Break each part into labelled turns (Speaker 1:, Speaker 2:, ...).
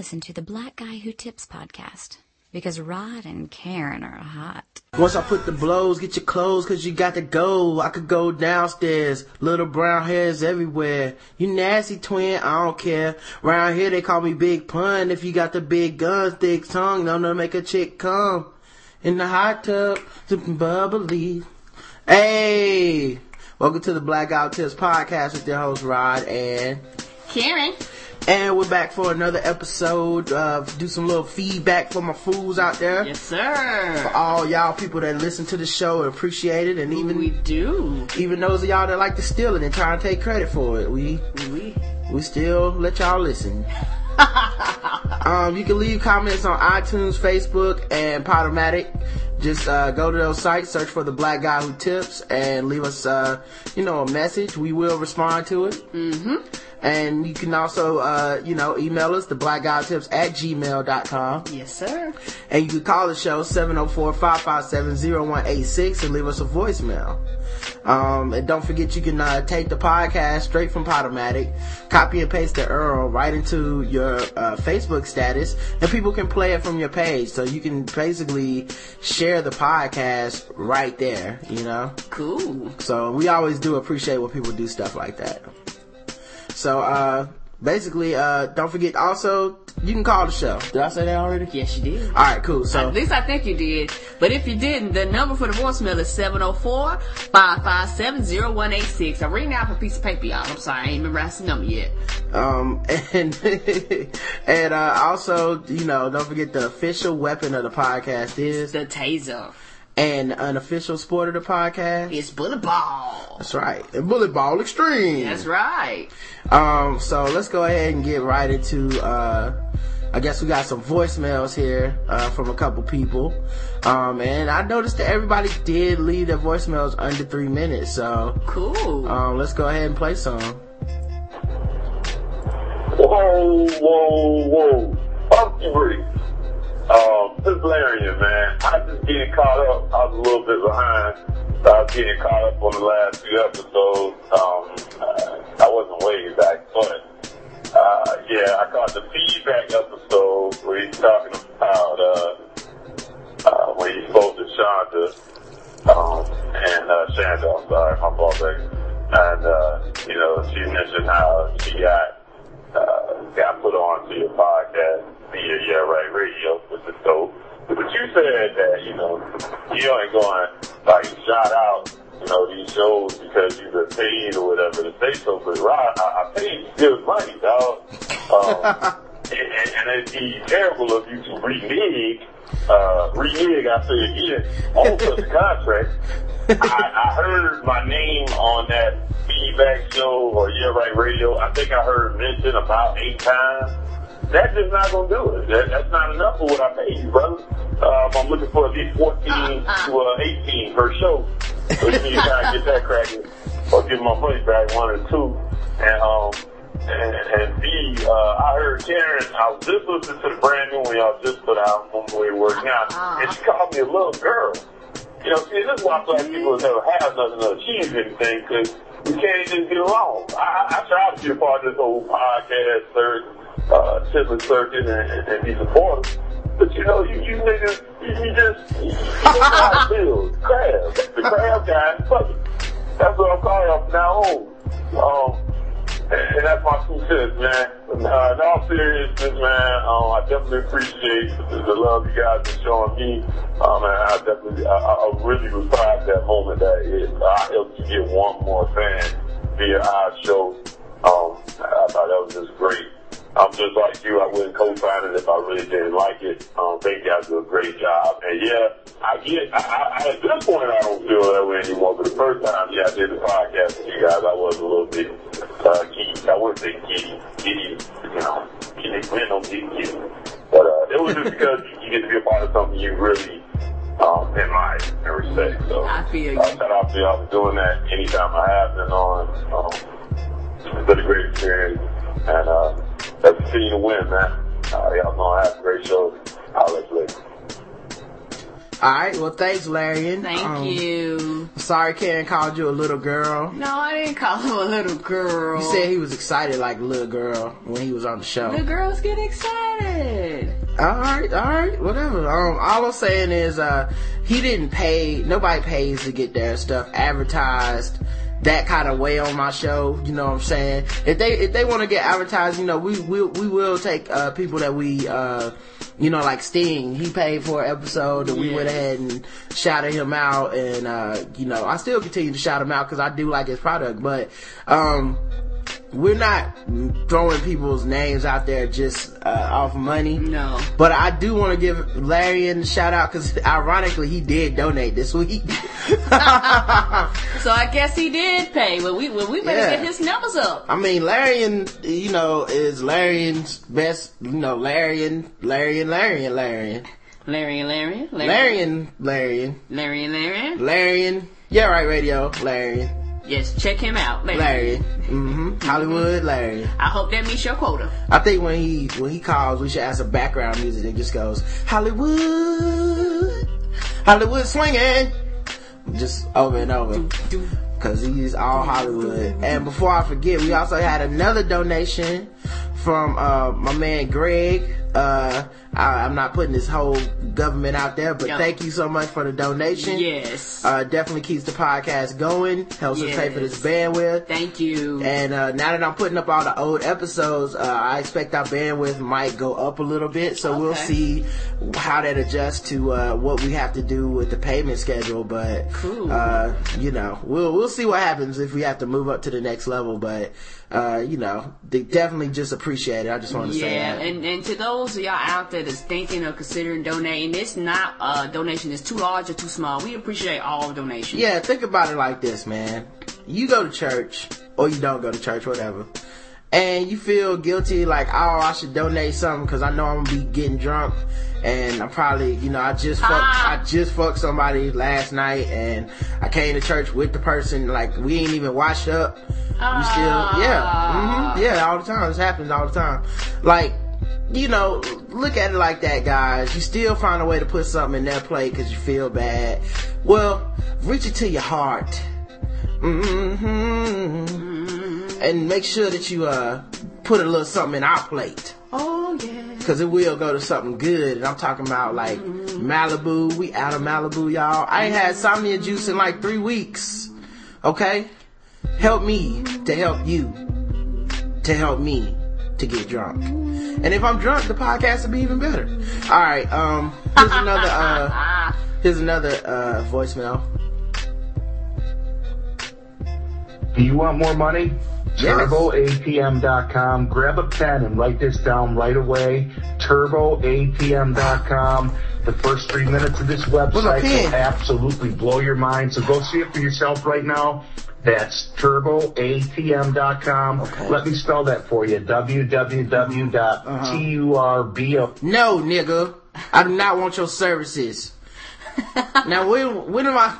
Speaker 1: listen to the Black Guy Who Tips podcast because Rod and Karen are hot.
Speaker 2: Once I put the blows, get your clothes cause you got to go. I could go downstairs, little brown hairs everywhere. You nasty twin, I don't care. Round here they call me Big Pun. If you got the big guns, thick tongue, know to make a chick come. In the hot tub, sipping bubbly. Hey! Welcome to the Blackout Tips podcast with your host Rod and
Speaker 3: Karen.
Speaker 2: And we're back for another episode. Uh, do some little feedback for my fools out there.
Speaker 3: Yes, sir.
Speaker 2: For all y'all people that listen to the show and appreciate it, and even
Speaker 3: we do.
Speaker 2: even those of y'all that like to steal it and try and take credit for it, we
Speaker 3: We.
Speaker 2: we still let y'all listen. um, you can leave comments on iTunes, Facebook, and Podomatic. Just uh, go to those sites, search for the Black Guy Who Tips, and leave us, uh, you know, a message. We will respond to it. Mm-hmm. And you can also, uh, you know, email us, the Black Guy Tips at gmail.com.
Speaker 3: Yes, sir.
Speaker 2: And you can call the show 704-557-0186 and leave us a voicemail. Um, and don't forget you can uh, take the podcast straight from Podomatic, copy and paste the URL right into your uh, Facebook status, and people can play it from your page. So you can basically share the podcast right there, you know?
Speaker 3: Cool.
Speaker 2: So we always do appreciate when people do stuff like that. So, uh, basically, uh, don't forget also, you can call the show. Did I say that already?
Speaker 3: Yes, you did.
Speaker 2: Alright, cool. So,
Speaker 3: At least I think you did. But if you didn't, the number for the voicemail is 704-557-0186. I'm reading out a piece of paper, y'all. I'm sorry, I ain't memorized the number yet.
Speaker 2: Um, and, and, uh, also, you know, don't forget the official weapon of the podcast is,
Speaker 3: The taser.
Speaker 2: And an official sport of the podcast.
Speaker 3: It's bullet ball.
Speaker 2: That's right. And Bullet Ball Extreme.
Speaker 3: That's right.
Speaker 2: Um, so let's go ahead and get right into, uh, I guess we got some voicemails here, uh, from a couple people. Um, and I noticed that everybody did leave their voicemails under three minutes. So,
Speaker 3: Cool.
Speaker 2: um, let's go ahead and play some.
Speaker 4: Whoa, whoa, whoa. Funky Breeze. Um, this is Larian, man. I just getting caught up. I was a little bit behind. So I was getting caught up on the last few episodes. Um, uh, I wasn't way back, but, uh, yeah, I caught the feedback episode where he's talking about, uh, uh, when he spoke to Shonda, um, and, uh, Shanda, I'm sorry, my fault, baby. And, uh, you know, she mentioned how she got, uh, got put on to your podcast via Yeah Right Radio, which is dope. But you said that, you know, you ain't going, like, shout out, you know, these shows because you get paid or whatever to say so, but Rod, I, I paid good money, dog. Um, and, and, it'd be terrible of you to renege, uh, renege, I say again, on such a contract. I, I heard my name on that feedback show or Yeah Right Radio. I think I heard mentioned about eight times. That's just not gonna do it. That, that's not enough for what I pay you, brother. Um, I'm looking for at least 14 to uh, 18 per show. So you need to try and get that cracking or give my money back, one or two. And, um, and, and B, uh, I heard Karen, I was just listening to the brand new one y'all just put out when we were working out, and she called me a little girl. You know, see, this is why black people never have nothing to achieve anything, because we can't just get along. I, I, I tried to be a part of this whole podcast, third, uh, Chitlin circuit and, and, be supportive. But you know, you, you niggas, you, you just, you, know how to build. Crab. The crab guy, fuck it. That's what I'm calling y'all now on. Um, and, and that's my two cents, man. Uh, in all seriousness, man, um, I definitely appreciate the, the love you guys are showing me. Um, and I definitely, I, I really was proud that moment that it, I helped you get one more fan via our show. Um, I thought that was just great. I'm just like you. I wouldn't co-sign it if I really didn't like it. Um, you guys do a great job. And yeah, I get, I, I, at this point, I don't feel that way anymore. But the first time, yeah, I did the podcast with you guys, I was a little bit, uh, giddy. I wouldn't say giddy, giddy, you know, giddy, don't giddy, giddy. But, uh, it was just because you get to be a part of something you really, um, admire and respect. So,
Speaker 3: I feel you.
Speaker 4: uh, shout out to y'all for doing that anytime I have been on. Um, it's been a great experience. And, uh, let's continue to win, man. Uh, y'all know I have great shows. I'll let you later.
Speaker 2: All right. Well, thanks, Larian.
Speaker 3: Thank
Speaker 2: Um,
Speaker 3: you.
Speaker 2: Sorry, Karen called you a little girl.
Speaker 3: No, I didn't call him a little girl.
Speaker 2: He said he was excited like a little girl when he was on the show.
Speaker 3: the girls get excited.
Speaker 2: All right, all right, whatever. Um, all I'm saying is, uh, he didn't pay. Nobody pays to get their stuff advertised that kind of way on my show. You know what I'm saying? If they if they want to get advertised, you know, we will we will take uh, people that we uh, you know, like Sting. He paid for an episode, and we went ahead and shouted him out. And uh, you know, I still continue to shout him out because I do like his product, but um we're not throwing people's names out there just uh, off money.
Speaker 3: No.
Speaker 2: But I do want to give Larian a shout out because ironically he did donate this week.
Speaker 3: So I guess he did pay. Well, we well, we better
Speaker 2: Yeah.
Speaker 3: get his numbers up.
Speaker 2: I mean, Larian, you know, is Larian's best, you know, Larian, Larian, Larian, Larian.
Speaker 3: Larry and Larry.
Speaker 2: Larian, Larian,
Speaker 3: Larry and Larry.
Speaker 2: Larian. Yeah, right, radio, Larian,
Speaker 3: Yes, check him out. Larry.
Speaker 2: Larian. Mm-hmm. Hollywood, Larry.
Speaker 3: I hope that meets your quota.
Speaker 2: I think when he when he calls, we should add some background music that just goes Hollywood, Hollywood swinging, just over and over. Cause he's all Hollywood. And before I forget, we also had another donation from uh, my man Greg. Uh, I, I'm not putting this whole government out there, but
Speaker 3: Yeah.
Speaker 2: thank you so much for the donation.
Speaker 3: Yes.
Speaker 2: Uh, definitely keeps the podcast going, helps us pay for this bandwidth.
Speaker 3: Thank you.
Speaker 2: And uh, now that I'm putting up all the old episodes, uh, I expect our bandwidth might go up a little bit. So we'll see how that adjusts to uh, what we have to do with the payment schedule. But
Speaker 3: Cool.
Speaker 2: uh, you know, we'll we'll see what happens if we have to move up to the next level. But uh, you know, they definitely just appreciate it. I just want to say
Speaker 3: Yeah,
Speaker 2: that.
Speaker 3: and, and to those of y'all out there that's thinking of considering donating, it's not a donation that's too large or too small. We appreciate all donations.
Speaker 2: Yeah, think about it like this, man. You go to church, or you don't go to church, whatever, and you feel guilty, like, oh, I should donate something because I know I'm gonna be getting drunk, and I'm probably, you know, I just fucked,
Speaker 3: Ah.
Speaker 2: I just fucked somebody last night, and I came to church with the person, like, we ain't even washed up. You still, yeah,
Speaker 3: Ah.
Speaker 2: hmm yeah, all the time. This happens all the time. Like, you know, look at it like that, guys. You still find a way to put something in their plate because you feel bad. Well, reach it to your heart. hmm And make sure that you, uh, put a little something in our plate.
Speaker 3: Oh yeah.
Speaker 2: Cause it will go to something good. And I'm talking about like Malibu. We out of Malibu, y'all. I ain't had Somnia juice in like three weeks. Okay? Help me to help you. To help me to get drunk. And if I'm drunk, the podcast will be even better. Alright, um, here's another, uh, here's another, uh, voicemail.
Speaker 5: Do you want more money?
Speaker 2: Yes.
Speaker 5: TurboATM.com. Grab a pen and write this down right away. TurboATM.com. The first three minutes of this website will absolutely blow your mind. So go see it for yourself right now. That's TurboATM.com.
Speaker 2: Okay.
Speaker 5: Let me spell that for you. www.turbo.
Speaker 2: No, nigga. I do not want your services. now, when, when am I?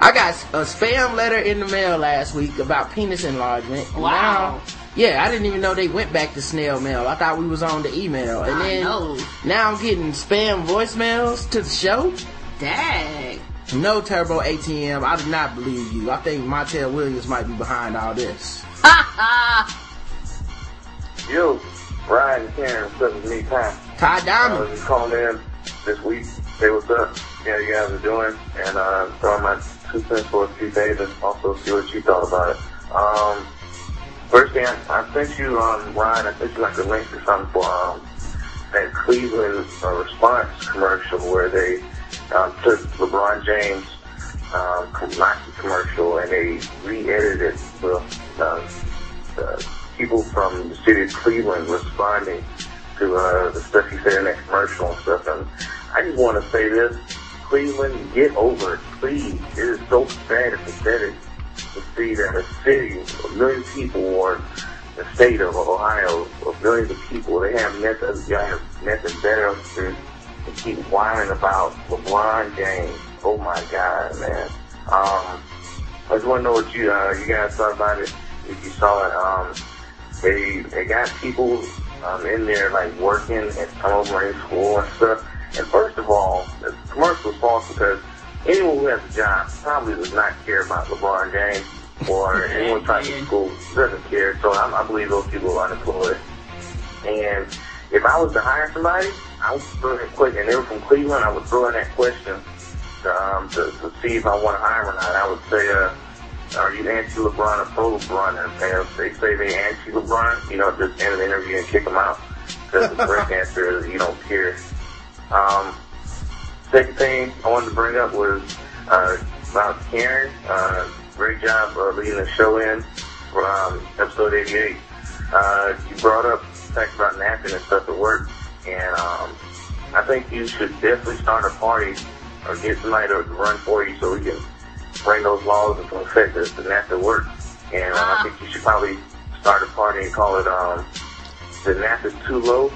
Speaker 2: I got a spam letter in the mail last week about penis enlargement.
Speaker 3: Wow.
Speaker 2: Now, yeah, I didn't even know they went back to snail mail. I thought we was on the email. And
Speaker 3: I
Speaker 2: then
Speaker 3: know.
Speaker 2: now I'm getting spam voicemails to the show.
Speaker 3: Dang.
Speaker 2: No Turbo ATM. I do not believe you. I think Montel Williams might be behind all this.
Speaker 6: you, Ryan and Karen, seven me time.
Speaker 2: Ty
Speaker 6: I was
Speaker 2: Diamond.
Speaker 6: just calling in this week, say what's up, see how you guys are doing, and uh, throwing my two cents for a few days and also see what you thought about it. Um, first thing, I, I sent you, um, Ryan, I sent you like a link or something for um, that Cleveland uh, response commercial where they um, took LeBron James um, Nike commercial and they re-edited it with uh, uh, people from the city of Cleveland responding to uh, the stuff he said in that commercial and stuff. And I just want to say this. Cleveland, get over it, please. It is so sad and pathetic to see that a city of millions of people or the state of Ohio of millions of people, they have nothing, they have nothing better to, to keep whining about LeBron James. Oh my God, man. Um, I just want to know what you, uh, you guys thought about it. If you saw it, um, they, they got people, um, in there like working and some of them are in school and stuff. And first of all, the commercial was false because anyone who has a job probably does not care about LeBron James or anyone trying to school doesn't care. So I, I believe those people are unemployed. And if I was to hire somebody, I would throw in quick, and they were from Cleveland, I would throw in that question to, um, to, to see if I want to hire or not. I would say, uh, are you anti LeBron or pro LeBron? And if they say they anti LeBron, you know, just end the interview and kick them out. Because the correct answer is you don't care. Um, second thing I wanted to bring up was uh, about Karen. Uh, great job uh, leading the show in for um, episode 88. Uh, you brought up fact about napping and stuff at work, and um, I think you should definitely start a party or get somebody to run for you so we can bring those laws into effect to, to nap at work. And uh, I think you should probably start a party and call it um, the nap is too low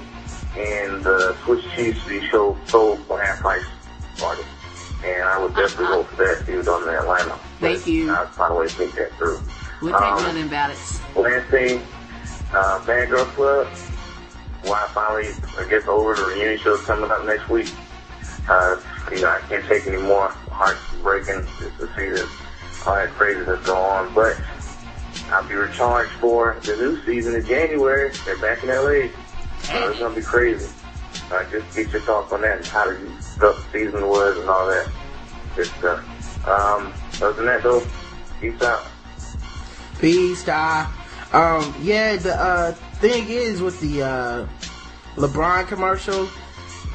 Speaker 6: and the Swiss cheese to be sold for half price party. And I would definitely
Speaker 3: Uh-huh.
Speaker 6: vote for that if he was on in Atlanta.
Speaker 3: Thank
Speaker 6: But
Speaker 3: you.
Speaker 6: I'll find a way to think that through.
Speaker 3: We'll take
Speaker 6: Um,
Speaker 3: of them ballots.
Speaker 6: Last thing, uh, Bad Girl Club. Why finally, I guess, over the reunion show's coming up next week. Uh, you know, I can't take any more heartbreaking just to see this all that crazy that's going on. But I'll be recharged for the new season in January. They're back in LA. Uh, it's gonna be crazy. Uh, just get your thoughts on that and how the stuff season was and all that good stuff. Um, other than that though, peace out.
Speaker 2: Peace, die. Um, yeah, the uh, thing is with the uh, LeBron commercial.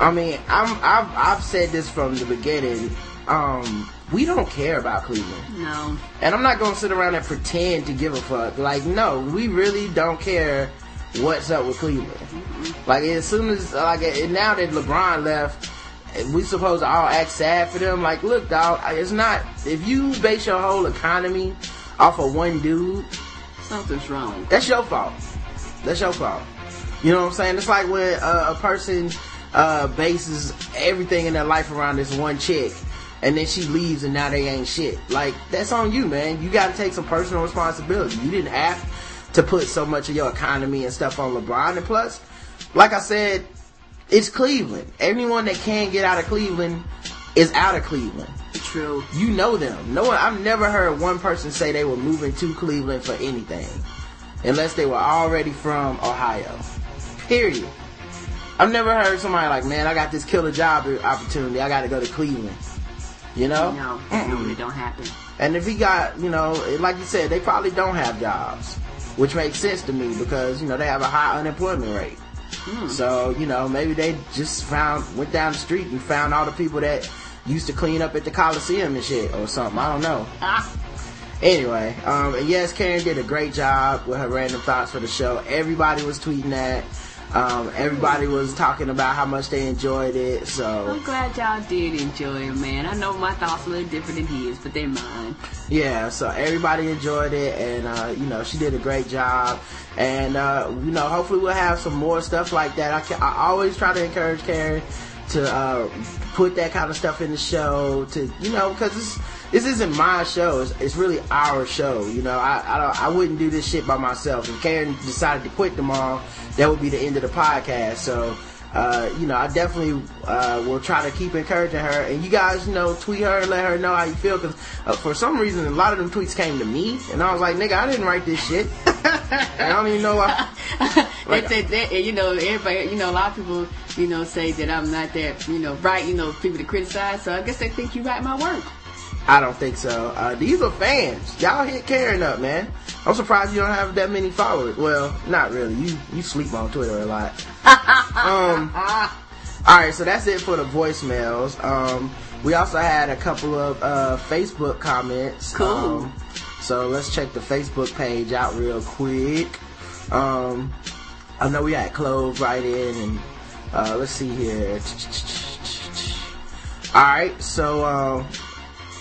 Speaker 2: I mean, I'm I've I've said this from the beginning. Um, we don't care about Cleveland,
Speaker 3: No.
Speaker 2: and I'm not gonna sit around and pretend to give a fuck. Like, no, we really don't care what's up with Cleveland. Like, as soon as like now that LeBron left. We supposed to all act sad for them. Like, look, dog, it's not. If you base your whole economy off of one dude,
Speaker 3: Something's wrong.
Speaker 2: that's your fault. That's your fault. You know what I'm saying? It's like when uh, a person uh, bases everything in their life around this one chick, and then she leaves and now they ain't shit. Like that's on you, man. You got to take some personal responsibility. You didn't have to put so much of your economy and stuff on LeBron. And plus, like I said, it's Cleveland. Anyone that can get out of Cleveland is out of Cleveland.
Speaker 3: True.
Speaker 2: You know them. No one. I've never heard one person say they were moving to Cleveland for anything, unless they were already from Ohio. Period. I've never heard somebody like, "Man, I got this killer job opportunity. I got to go to Cleveland." You know.
Speaker 3: No, no, it don't happen.
Speaker 2: And if he got, you know, like you said, they probably don't have jobs, which makes sense to me because you know they have a high unemployment rate. Hmm. So you know maybe they just found went down the street and found all the people that used to clean up at the Coliseum and shit or something. I don't know. Anyway, um, and yes, Karen did a great job with her random thoughts for the show. Everybody was tweeting that. Um, everybody was talking about how much they enjoyed it. So
Speaker 3: I'm glad y'all did enjoy it, man. I know my thoughts a little different than his, but they're mine.
Speaker 2: yeah, so everybody enjoyed it, and uh, you know she did a great job. And uh, you know, hopefully we'll have some more stuff like that. I, ca- I always try to encourage Karen to uh, put that kind of stuff in the show. To you know, because this this isn't my show. It's, it's really our show. You know, I I, I wouldn't do this shit by myself. If Karen decided to quit tomorrow, that would be the end of the podcast. So. Uh, you know, I definitely uh, will try to keep encouraging her. And you guys, you know, tweet her and let her know how you feel. Because uh, for some reason, a lot of them tweets came to me, and I was like, "Nigga, I didn't write this shit." I don't even know why.
Speaker 3: Say that, and, you know, everybody, you know, a lot of people, you know, say that I'm not that, you know, right, you know, people to criticize. So I guess they think you write my work.
Speaker 2: I don't think so. Uh, these are fans. Y'all hit Karen up, man. I'm surprised you don't have that many followers. Well, not really. You you sleep on Twitter a lot. um. All right, so that's it for the voicemails. Um, we also had a couple of uh, Facebook comments.
Speaker 3: Cool.
Speaker 2: Um, so let's check the Facebook page out real quick. Um, I know we had Clove right in, and uh, let's see here. All right, so um,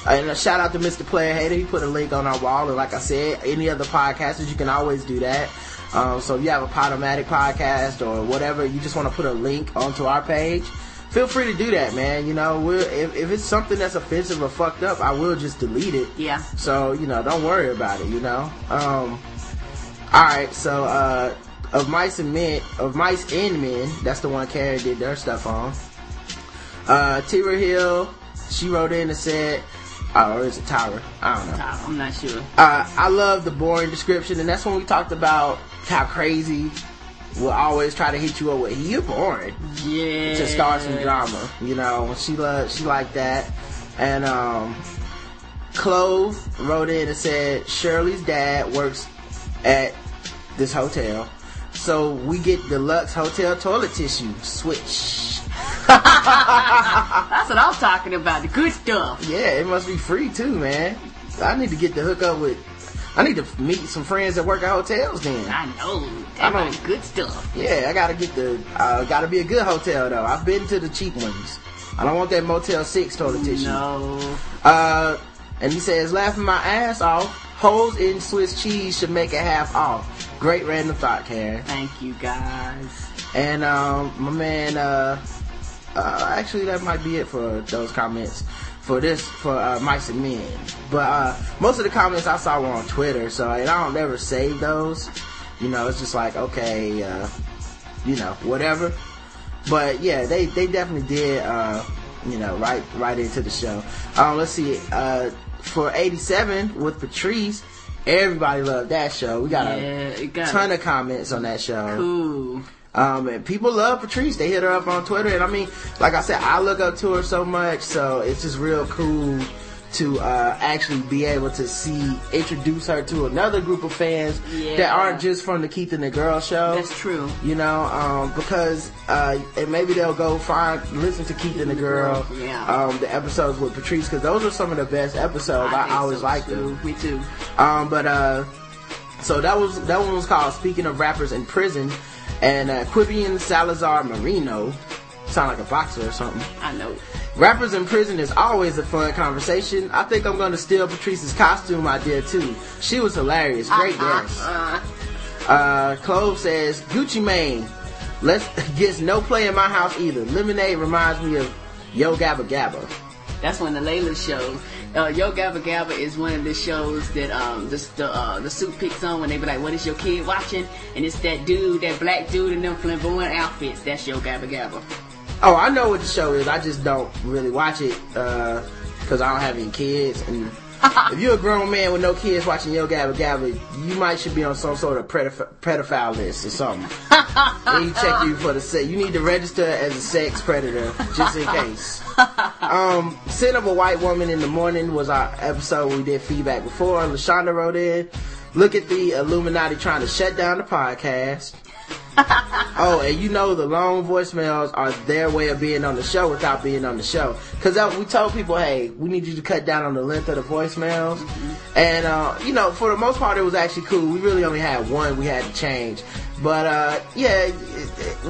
Speaker 2: and a shout out to Mr. Player Hater. He put a link on our wall, and like I said, any other podcasters, you can always do that. Um, so if you have a Podomatic podcast or whatever, you just want to put a link onto our page, feel free to do that, man. You know, we'll, if, if it's something that's offensive or fucked up, I will just delete it.
Speaker 3: Yeah.
Speaker 2: So, you know, don't worry about it, you know. Um, alright, so, uh, of Mice and Men, of Mice and Men, that's the one Karen did their stuff on. Uh, Tira Hill, she wrote in and said, oh, or is it Tyra? I don't know.
Speaker 3: I'm not sure.
Speaker 2: Uh, I love the boring description, and that's when we talked about how crazy will always try to hit you up with you boring
Speaker 3: Yeah.
Speaker 2: to start some drama. You know, she loved she liked that, and um, Clove wrote in and said Shirley's dad works at this hotel, so we get deluxe hotel toilet tissue. Switch.
Speaker 3: That's what I'm talking about. The good stuff.
Speaker 2: Yeah, it must be free too, man. I need to get the hook up with. I need to meet some friends that work at hotels. Then
Speaker 3: I know.
Speaker 2: I don't-
Speaker 3: good stuff.
Speaker 2: Yeah, I gotta get the, uh, gotta be a good hotel though. I've been to the cheap ones. I don't want that Motel 6 toilet tissue.
Speaker 3: No.
Speaker 2: Uh, and he says, laughing my ass off, holes in Swiss cheese should make it half off. Great random thought, Karen.
Speaker 3: Thank you guys.
Speaker 2: And, um, my man, uh, uh, actually that might be it for those comments. For this, for, uh, Mice and Men. But, uh, most of the comments I saw were on Twitter, so, and I don't ever save those. You know, it's just like, okay, uh, you know, whatever. But yeah, they, they definitely did, uh, you know, right, right into the show. Um, let's see, uh, for 87 with Patrice, everybody loved that show. We got
Speaker 3: Yeah,
Speaker 2: a
Speaker 3: got
Speaker 2: ton of comments on that show.
Speaker 3: Cool.
Speaker 2: Um, and people love Patrice. They hit her up on Twitter. And I mean, like I said, I look up to her so much. So it's just real cool to, uh, actually be able to see, introduce her to another group of fans that aren't just from the Keith and the Girl show.
Speaker 3: That's true.
Speaker 2: You know, um, because, uh, and maybe they'll go find, listen to Keith and the Girl,
Speaker 3: Yeah.
Speaker 2: um, the episodes with Patrice, cause those are some of the best episodes. I,
Speaker 3: think
Speaker 2: always
Speaker 3: so,
Speaker 2: liked
Speaker 3: too.
Speaker 2: them.
Speaker 3: Me too.
Speaker 2: Um, but uh, so that was that one was called "Speaking of Rappers in Prison," and uh, Quibian Salazar Moreno, sound like a boxer or something.
Speaker 3: I know.
Speaker 2: Rappers in prison is always a fun conversation. I think I'm gonna steal Patrice's costume idea too. She was hilarious, great guest.
Speaker 3: Uh,
Speaker 2: Uh, Clove says Gucci Mane. Let's gets no play in my house either. Lemonade reminds me of Yo Gabba Gabba.
Speaker 3: that's one of the Layla shows. Uh, Yo Gabba Gabba is one of the shows that um the the, uh, the suit picks on when they be like, "What is your kid watching?" And it's that dude, that black dude in them flamboyant outfits. That's Yo Gabba Gabba.
Speaker 2: Oh, I know what the show is. I just don't really watch it because I don't have any kids. And if you're a grown man with no kids watching Yo Gabba Gabba, you might should be on some sort of pedoph- pedophile list or something. they check you for the sex. You need to register as a sex predator just in case. Um, Sin of a White Woman in the Morning was our episode we did feedback before. Lashonda wrote in, look at the Illuminati trying to shut down the podcast. Oh, and you know the long voicemails are their way of being on the show without being on the show. Cause uh, we told people, hey, we need you to cut down on the length of the voicemails. And, uh, you know, for the most part, it was actually cool. We really only had one we had to change. But, uh, yeah,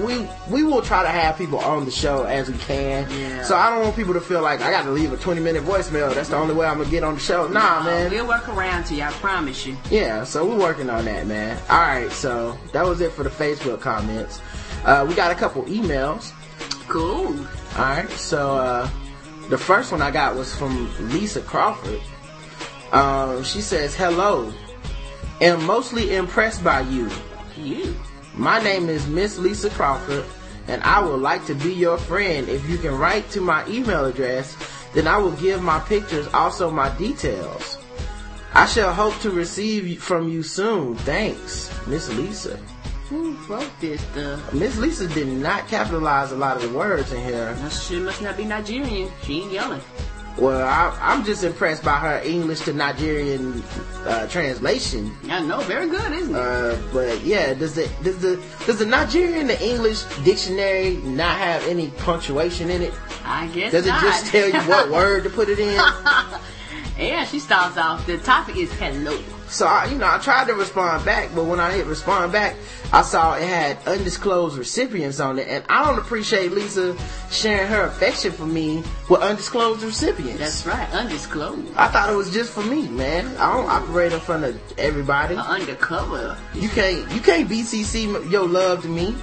Speaker 2: we, we will try to have people on the show as we can.
Speaker 3: Yeah.
Speaker 2: So I don't want people to feel like I gotta leave a 20 minute voicemail. That's the only way I'm gonna get on the show. Nah, man.
Speaker 3: We'll work around to you. I promise you.
Speaker 2: Yeah, so we're working on that, man. All right, so that was it for the Facebook comments. Uh, we got a couple emails.
Speaker 3: Cool.
Speaker 2: All right, so uh, the first one I got was from Lisa Crawford. Um, she says, "Hello, am mostly impressed by you.
Speaker 3: You.
Speaker 2: My name is Miss Lisa Crawford, and I would like to be your friend. If you can write to my email address, then I will give my pictures, also my details. I shall hope to receive from you soon. Thanks, Miss Lisa."
Speaker 3: Who wrote this stuff?
Speaker 2: Miss Lisa did not capitalize a lot of the words in here.
Speaker 3: She must not be Nigerian. She ain't yelling.
Speaker 2: Well, I, I'm just impressed by her English to Nigerian uh, translation.
Speaker 3: I know, very good, isn't it?
Speaker 2: Uh, but yeah, does the does the does the Nigerian to English dictionary not have any punctuation in it?
Speaker 3: I guess
Speaker 2: Does it
Speaker 3: not.
Speaker 2: just tell you what word to put it in?
Speaker 3: yeah, she starts off. The topic is hello.
Speaker 2: So I, you know, I tried to respond back, but when I hit respond back, I saw it had undisclosed recipients on it, and I don't appreciate Lisa sharing her affection for me with undisclosed recipients.
Speaker 3: That's right, undisclosed.
Speaker 2: I thought it was just for me, man. I don't operate in front of everybody.
Speaker 3: Uh, undercover.
Speaker 2: You can't, you can't BCC your love to me.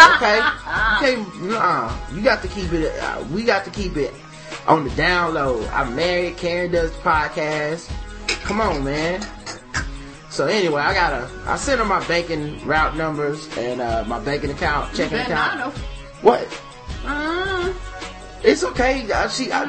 Speaker 2: Okay, you can't. Nah, you got to keep it. Uh, we got to keep it on the down low. I'm married. Karen does the podcast. Come on, man. So anyway, I gotta. I sent her my banking route numbers and uh, my banking account, checking account. What?
Speaker 3: Uh,
Speaker 2: It's okay. Uh, she I,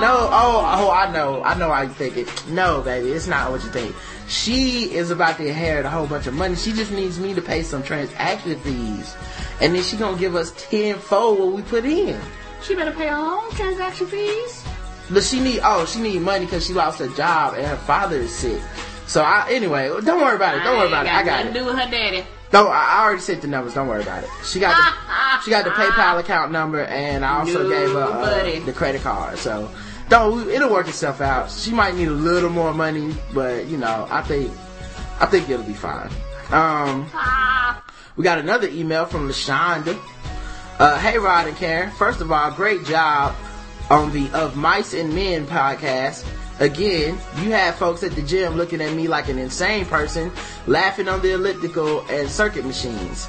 Speaker 2: no. Oh, oh, I know. I know how you think it. No, baby, it's not what you think. She is about to inherit a whole bunch of money. She just needs me to pay some transaction fees, and then she gonna give us tenfold what we put in.
Speaker 3: She better pay her own transaction fees.
Speaker 2: But she need oh she need money because she lost her job and her father is sick. So I anyway, don't worry about it. Don't worry about it. I got it.
Speaker 3: do with her daddy.
Speaker 2: No, I already sent the numbers. Don't worry about it. She got the she got the PayPal account number, and I also gave her uh, the credit card. So don't it'll work itself out. She might need a little more money, but you know I think I think it'll be fine. Um, we got another email from Lashonda. Uh, hey Rod and Karen, first of all, great job on the Of Mice and Men podcast. Again, you had folks at the gym looking at me like an insane person, laughing on the elliptical and circuit machines.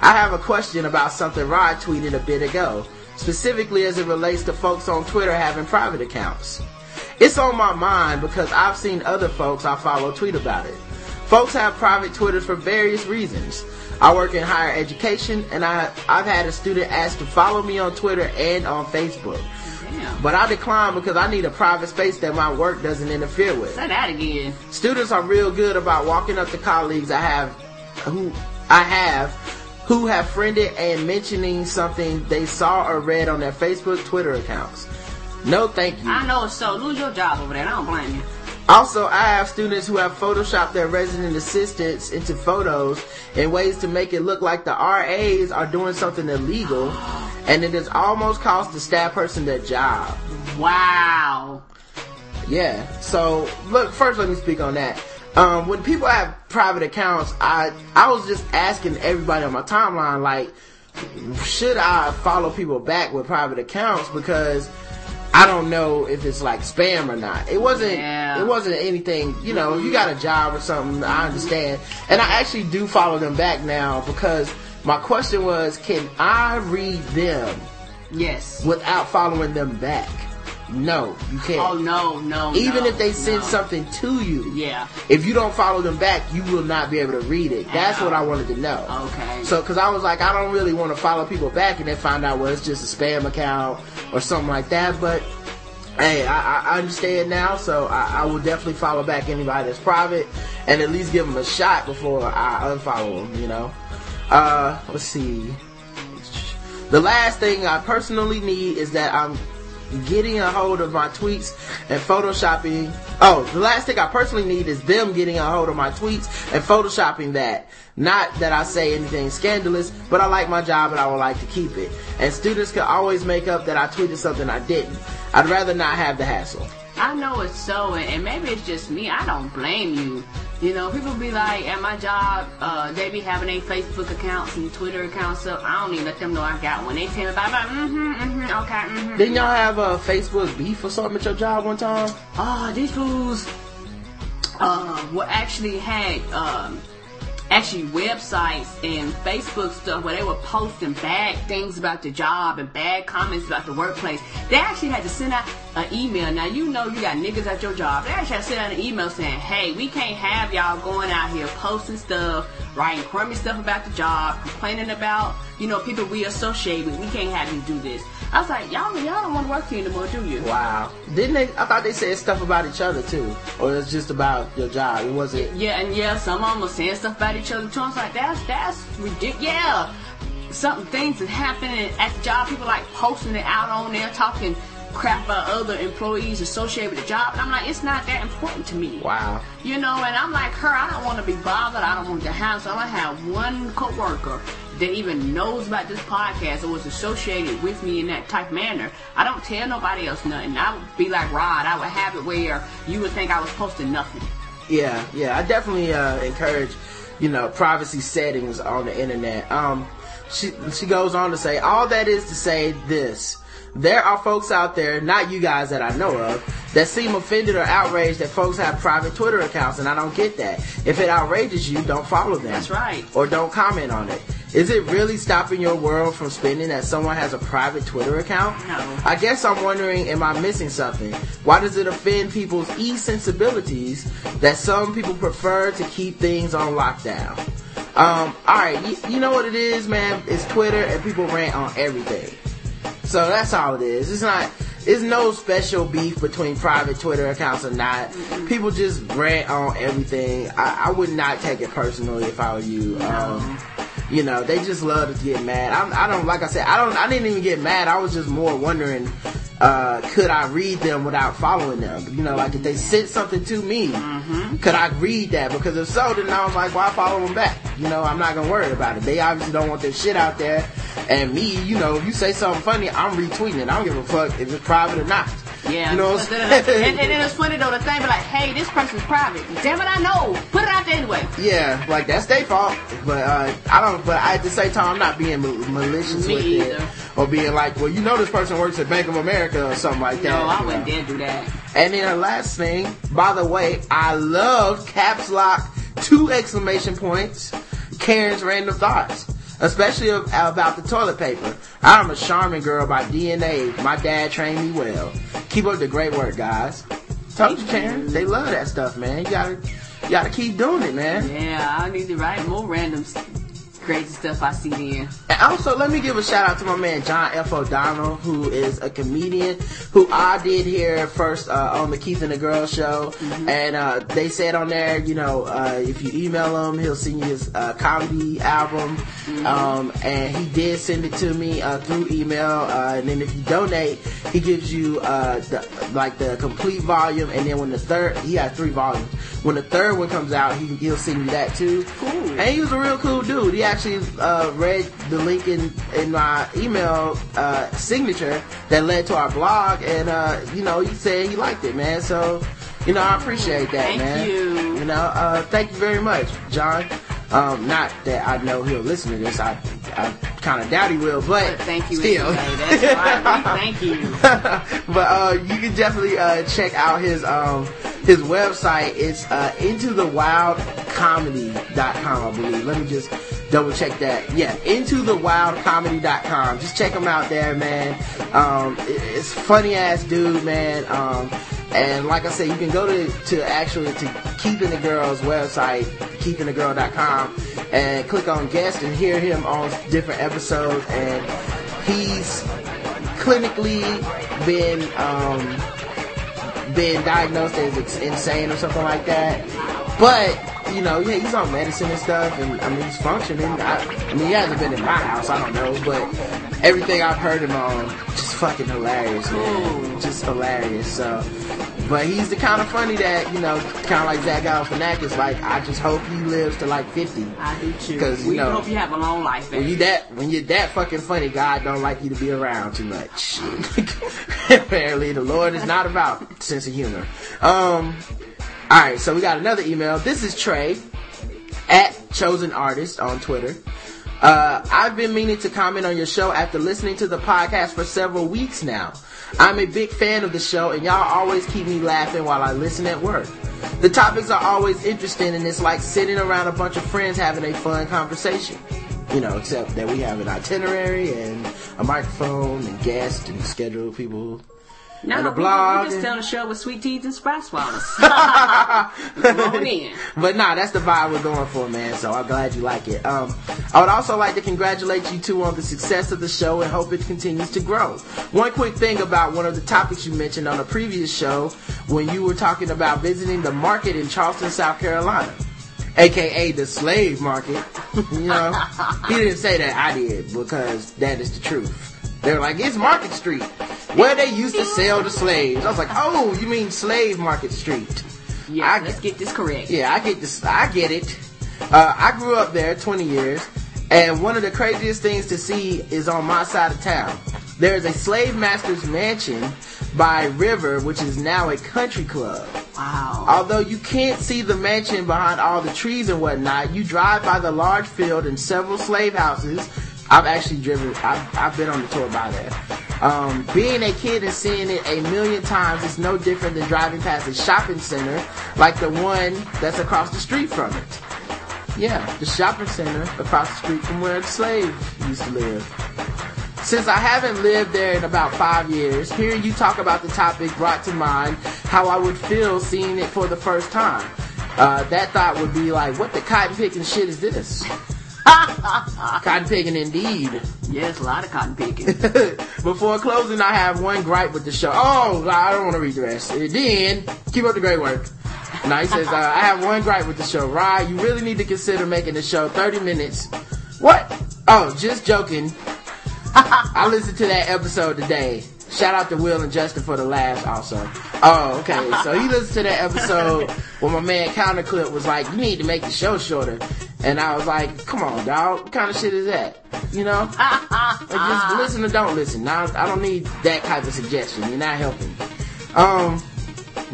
Speaker 2: I have a question about something Rod tweeted a bit ago, specifically as it relates to folks on Twitter having private accounts. It's on my mind because I've seen other folks I follow tweet about it. Folks have private Twitters for various reasons. I work in higher education and I, I've had a student ask to follow me on Twitter and on Facebook.
Speaker 3: Damn.
Speaker 2: But I decline because I need a private space that my work doesn't interfere with.
Speaker 3: Say that again.
Speaker 2: Students are real good about walking up to colleagues I have who I have who have friended and mentioning something they saw or read on their Facebook, Twitter accounts. No thank you.
Speaker 3: I know it's so. Lose your job over there. I don't blame you.
Speaker 2: Also, I have students who have photoshopped their resident assistants into photos in ways to make it look like the RAs are doing something illegal, and it has almost cost the staff person their job.
Speaker 3: Wow.
Speaker 2: Yeah. So look, first let me speak on that. Um, when people have private accounts, I I was just asking everybody on my timeline like, should I follow people back with private accounts because I don't know if it's like spam or not. It wasn't.
Speaker 3: Yeah.
Speaker 2: It wasn't anything. You know, you got a job or something. I understand, and I actually do follow them back now because my question was, can I read them
Speaker 3: Yes.
Speaker 2: without following them back? No, you can't.
Speaker 3: Oh no, no.
Speaker 2: Even
Speaker 3: no,
Speaker 2: if they send
Speaker 3: no.
Speaker 2: something to you,
Speaker 3: Yeah.
Speaker 2: if you don't follow them back, you will not be able to read it. That's what I wanted to know.
Speaker 3: Okay.
Speaker 2: So, because I was like, I don't really want to follow people back and then find out, well, it's just a spam account or something like that. But hey, I, I- I understand now, so I, I will definitely follow back anybody that's private and at least give them a shot before I unfollow them. You know. Uh, let's see. The last thing I personally need is that I'm getting a hold of my tweets and photoshopping. Oh, the last thing I personally need is them getting a hold of my tweets and photoshopping that. Not that I say anything scandalous, but I like my job and I would like to keep it. And students can always make up that I tweeted something I didn't. I'd rather not have the hassle.
Speaker 3: I know it's so, and, and maybe it's just me. I don't blame you. You know, people be like, at my job, uh, they be having their Facebook accounts and Twitter accounts up. I don't even let them know I got one. They tell me about, it, mm-hmm, mm-hmm, okay, mm-hmm.
Speaker 2: Didn't y'all have a Facebook beef or something at your job one time?
Speaker 3: Oh, these fools uh, were actually had um, actually websites and Facebook stuff where they were posting bad things about the job and bad comments about the workplace. They actually had to send out an email. Now you know you got niggas at your job. They actually had to send out an email saying, "Hey, we can't have y'all going out here posting stuff, writing crummy stuff about the job, complaining about you know people we associate with. We can't have you do this." I was like, "Y'all, y'all don't want to work here anymore, do you?"
Speaker 2: Wow. Didn't they? I thought they said stuff about each other too. Or it's just about your job. It wasn't.
Speaker 3: Yeah, and yeah, some of them were saying stuff about each other too. I was like, that's that's ridiculous. Yeah, something things that happening at the job. People like posting it out on there, talking crap about other employees associated with the job. And I'm like, it's not that important to me.
Speaker 2: Wow.
Speaker 3: You know, and I'm like her. I don't want to be bothered. I don't want to have. So I have one coworker that even knows about this podcast or was associated with me in that type manner. I don't tell nobody else nothing. I would be like Rod. I would have it where you would think I was posting nothing.
Speaker 2: Yeah, yeah. I definitely uh, encourage, you know, privacy settings on the internet. Um, she she goes on to say, all that is to say this. There are folks out there, not you guys that I know of, that seem offended or outraged that folks have private Twitter accounts, and I don't get that. If it outrages you, don't follow them.
Speaker 3: That's right.
Speaker 2: Or don't comment on it. Is it really stopping your world from spinning that someone has a private Twitter account?
Speaker 3: No.
Speaker 2: I guess I'm wondering, am I missing something? Why does it offend people's e-sensibilities that some people prefer to keep things on lockdown? Um, alright, you, you know what it is, man? It's Twitter and people rant on everything. So that's all it is. It's not. It's no special beef between private Twitter accounts or not. People just rant on everything. I, I would not take it personally if I were you. Um, you know, they just love to get mad. I, I don't, like I said, I don't, I didn't even get mad. I was just more wondering, uh, could I read them without following them? You know, like if they sent something to me, could I read that? Because if so, then I was like, why follow them back? You know, I'm not gonna worry about it. They obviously don't want their shit out there. And me, you know, if you say something funny, I'm retweeting it. I don't give a fuck if it's private or not.
Speaker 3: Yeah.
Speaker 2: You know what I'm saying?
Speaker 3: and, and then it's funny though, the thing be like, hey, this person's private. Damn it, I know. Put it out there anyway.
Speaker 2: Yeah, like that's their fault. But uh, I don't. But I, at the same time, I'm not being mal- malicious
Speaker 3: Me
Speaker 2: with
Speaker 3: either.
Speaker 2: it, or being like, well, you know, this person works at Bank of America or something like that.
Speaker 3: No, I wouldn't dare do that.
Speaker 2: And then the last thing, by the way, I love caps lock two exclamation points. Karen's random thoughts, especially about the toilet paper. I'm a Charmin girl by DNA. My dad trained me well. Keep up the great work, guys. Told you, Karen. They love that stuff, man. You gotta, you gotta keep doing it, man.
Speaker 3: Yeah, I need to write more random crazy stuff I see then.
Speaker 2: And also, let me give a shout out to my man John F. O'Donnell, who is a comedian who I did hear first uh, on the Keith and the Girl show. And uh, they said on there, you know, uh, if you email him, he'll send you his uh, comedy album. Um, and he did send it to me uh, through email. Uh, and then if you donate, he gives you uh, the, like the complete volume. And then when the third, he had three volumes. When the third one comes out, he, he'll send you that too.
Speaker 3: Cool.
Speaker 2: And he was a real cool dude. He actually uh, read the link in, in my email uh, signature that led to our blog, and uh, you know he said he liked it, man. So you know I appreciate that,
Speaker 3: Thank
Speaker 2: man.
Speaker 3: you.
Speaker 2: You know, uh, thank you very much, John. Um, not that I know he'll listen to this. I I kind of doubt he will, but,
Speaker 3: But thank you
Speaker 2: still.
Speaker 3: anyway. That's right. Thank you.
Speaker 2: but uh, you can definitely uh, check out his um, his website. It's uh, intothewildcomedy.com, I believe. Let me just double check that. Yeah, intothewildcomedy.com. Just check him out there, man. Um, it- it's funny ass dude, man. Um, and like I said, you can go to, to actually to Keith and the Girl's website, keithandthegirl.com, and click on guest and hear him on different episodes. And he's clinically been um, been diagnosed as insane or something like that. But you know, yeah, he's on medicine and stuff, and I mean, he's functioning. I, I mean, he hasn't been in my house, I don't know, but everything I've heard him on, just fucking hilarious, man, just hilarious. So, but he's the kind of funny that you know, kind of like Zach Galifianakis. Like, I just hope he lives to like fifty.
Speaker 3: I do too.
Speaker 2: 'Cause, you
Speaker 3: we
Speaker 2: know,
Speaker 3: hope you have a long life,
Speaker 2: When
Speaker 3: baby.
Speaker 2: you that when you're that fucking funny, God don't like you to be around too much. Apparently, the Lord is not about sense of humor. Um, all right, so we got another email. This is Trey at Chosen Artist on Twitter. Uh, I've been meaning to comment on your show after listening to the podcast for several weeks now. I'm a big fan of the show, and y'all always keep me laughing while I listen at work. The topics are always interesting, and it's like sitting around a bunch of friends having a fun conversation. You know, except that we have an itinerary and a microphone and guests and scheduled people.
Speaker 3: No,
Speaker 2: and a blog
Speaker 3: We just
Speaker 2: and-
Speaker 3: tell the show with sweet teas and sprite swallows.
Speaker 2: But nah, that's the vibe we're going for, man. So I'm glad you like it. Um, I would also like to congratulate you two on the success of the show and hope it continues to grow. One quick thing about one of the topics you mentioned on a previous show when you were talking about visiting the market in Charleston, South Carolina. AKA the slave market. you know, he didn't say that I did because that is the truth. They're like, it's Market Street, where they used to sell the slaves. I was like, oh, you mean Slave Market Street?
Speaker 3: Yeah,
Speaker 2: I-
Speaker 3: let's get this correct.
Speaker 2: Yeah, I get this. I get it. Uh, I grew up there 20 years, and one of the craziest things to see is on my side of town. There is a slave master's mansion by River, which is now a country club.
Speaker 3: Wow.
Speaker 2: Although you can't see the mansion behind all the trees and whatnot, you drive by the large field and several slave houses. I've actually driven, I've, I've been on the tour by there. Um, being a kid and seeing it a million times is no different than driving past a shopping center like the one that's across the street from it. Yeah, the shopping center across the street from where the slave used to live. Since I haven't lived there in about five years, hearing you talk about the topic brought to mind how I would feel seeing it for the first time. Uh, that thought would be like, what the cotton picking shit is this? cotton picking indeed.
Speaker 3: Yes, a lot of cotton picking.
Speaker 2: Before closing, I have one gripe with the show. Oh, I don't want to read the rest. Then, keep up the great work. Now he says, uh, I have one gripe with the show. Rod, you really need to consider making the show 30 minutes. What? Oh, just joking. I listened to that episode today. Shout out to Will and Justin for the laughs also. Oh, okay. So he listened to that episode where my man Counterclip was like, you need to make the show shorter. And I was like, come on, dog. What kind of shit is that? You know? Like, just listen or don't listen. Now, I don't need that type of suggestion. You're not helping. Um,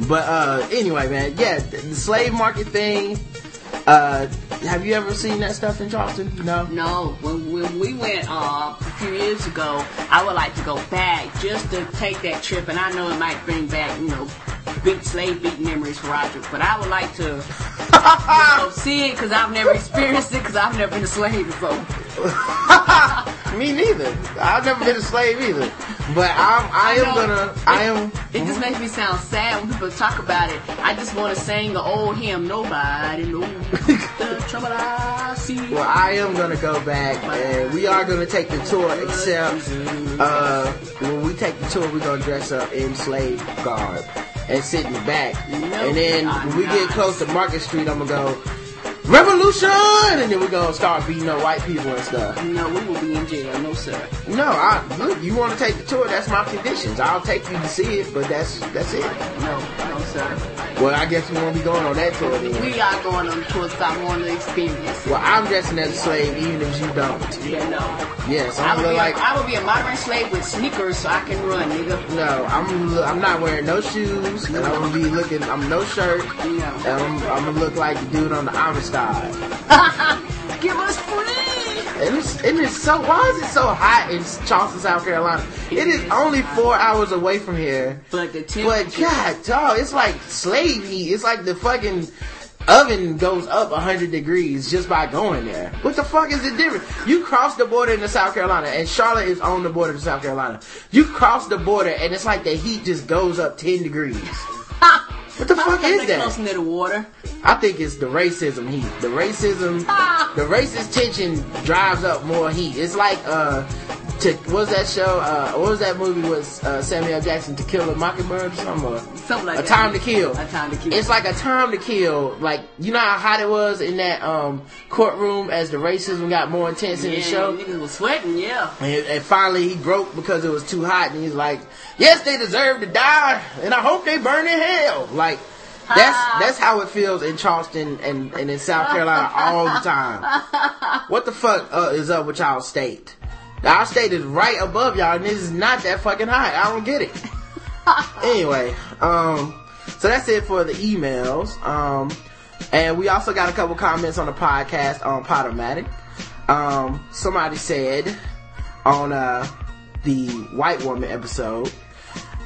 Speaker 2: but, uh, anyway, man. Yeah, the the slave market thing. Uh, have you ever seen that stuff in Charleston? No?
Speaker 3: No, when, when we went uh, a few years ago, I would like to go back just to take that trip, and I know it might bring back, you know, big slave beat memories for Roger, but I would like to you know, see it because I've never experienced it because I've never been a slave before.
Speaker 2: Me neither. I've never been a slave either. But I'm, I am gonna, I am,
Speaker 3: It just makes me sound sad when people talk about it. I just want to sing the old hymn, Nobody knows the trouble I see.
Speaker 2: well, I am gonna go back and we are gonna take the tour except, uh, when we take the tour, we're gonna dress up in slave garb and sit in the back. And then when we get close to Market Street, I'm gonna go, Revolution! And then we're gonna start beating up white people and stuff.
Speaker 3: No, we will be in jail. No, sir.
Speaker 2: No, I, look, you wanna take the tour, that's my conditions. I'll take you to see it, but that's, that's it.
Speaker 3: No, sir.
Speaker 2: Well, I guess we won't be going on that tour then.
Speaker 3: We are going on the tour I want to experience.
Speaker 2: Well, I'm dressing as a slave even if you don't.
Speaker 3: Yeah, no.
Speaker 2: Yes,
Speaker 3: I
Speaker 2: I'm
Speaker 3: would,
Speaker 2: look
Speaker 3: be
Speaker 2: like,
Speaker 3: a, I would be a modern slave with sneakers so I can run, nigga.
Speaker 2: no, I'm, I'm not wearing no shoes, and I'm gonna be looking, I'm no shirt, and I'm, I'm gonna look like the dude on the Amistad.
Speaker 3: Give us free!
Speaker 2: And it's, and it's so, why is it so hot in Charleston, South Carolina? It is only four hours away from here.
Speaker 3: But the
Speaker 2: But. God, dog, it's like slave heat. It's like the fucking oven goes up 100 degrees just by going there. What the fuck is the difference? You cross the border into South Carolina, and Charlotte is on the border to South Carolina. You cross the border, and it's like the heat just goes up 10 degrees. What the fuck is
Speaker 3: They're close
Speaker 2: that?
Speaker 3: near the water.
Speaker 2: I think it's the racism heat. The racism, the racist tension drives up more heat. It's like, uh, to, what was that show, uh, what was that movie with uh, Samuel L. Jackson, To Kill a Mockingbird or something? Or-
Speaker 3: Something like
Speaker 2: a
Speaker 3: that.
Speaker 2: time to kill.
Speaker 3: A time to kill.
Speaker 2: It's like a time to kill. Like you know how hot it was in that um courtroom as the racism got more intense in the show.
Speaker 3: niggas was sweating, yeah.
Speaker 2: And, and finally he broke because it was too hot, and he's like, "Yes, they deserve to die, and I hope they burn in hell." Like that's that's how it feels in Charleston and, and in South Carolina all the time. What the fuck uh, is up with y'all state? Our state is right above y'all, and this is not that fucking high. I don't get it. anyway, um, so that's it for the emails. Um, and we also got a couple comments on the podcast on Podomatic. Um, somebody said on uh the white woman episode,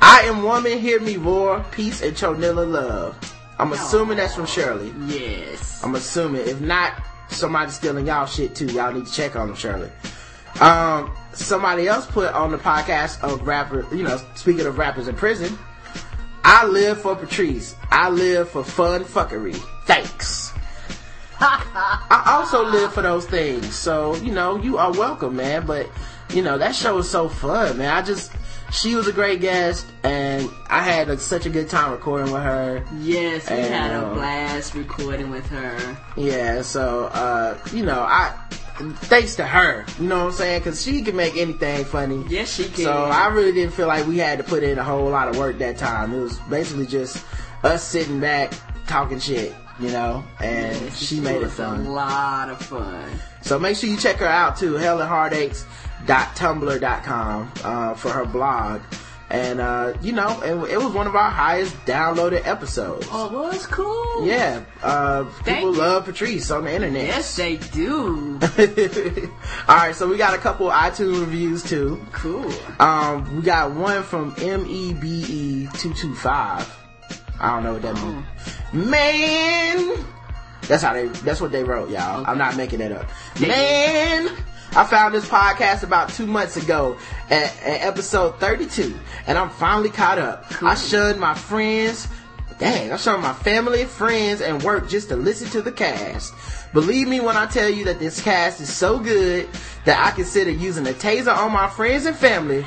Speaker 2: I am woman, hear me roar, peace and chonilla love. I'm assuming that's from Shirley.
Speaker 3: Yes.
Speaker 2: I'm assuming. If not, somebody's stealing y'all shit too. Y'all need to check on them, Shirley. Um, somebody else put on the podcast of rapper, you know, speaking of rappers in prison, I live for Patrice. I live for fun fuckery. Thanks. I also live for those things. So, you know, you are welcome, man. But, you know, that show was so fun, man. I just, she was a great guest and I had a, such a good time recording with her.
Speaker 3: Yes, we had a
Speaker 2: And,
Speaker 3: blast recording with her.
Speaker 2: Yeah, so uh, you know, I thanks to her, you know what I'm saying? Cause she can make anything funny.
Speaker 3: Yes, she can.
Speaker 2: So I really didn't feel like we had to put in a whole lot of work that time. It was basically just us sitting back talking shit, you know, and
Speaker 3: Yes,
Speaker 2: she made it
Speaker 3: was a lot of fun.
Speaker 2: So make sure you check her out too, helenheartaches.tumblr.com uh, for her blog. And uh, you know, it, it was one of our highest downloaded episodes.
Speaker 3: Oh, it was cool.
Speaker 2: Yeah, uh, people
Speaker 3: you.
Speaker 2: love Patrice on the internet.
Speaker 3: Yes, they do.
Speaker 2: All right, so we got a couple iTunes reviews too.
Speaker 3: Cool.
Speaker 2: Um, we got one from M E B E two two five. I don't know what that means. Man, that's how they. That's what they wrote, y'all. I'm not making that up. Man, I found this podcast about two months ago at, at episode 32, and I'm finally caught up. I shunned my friends Dang, I'm showing my family, friends, and work just to listen to the cast. Believe me when I tell you that this cast is so good that I consider using a taser on my friends and family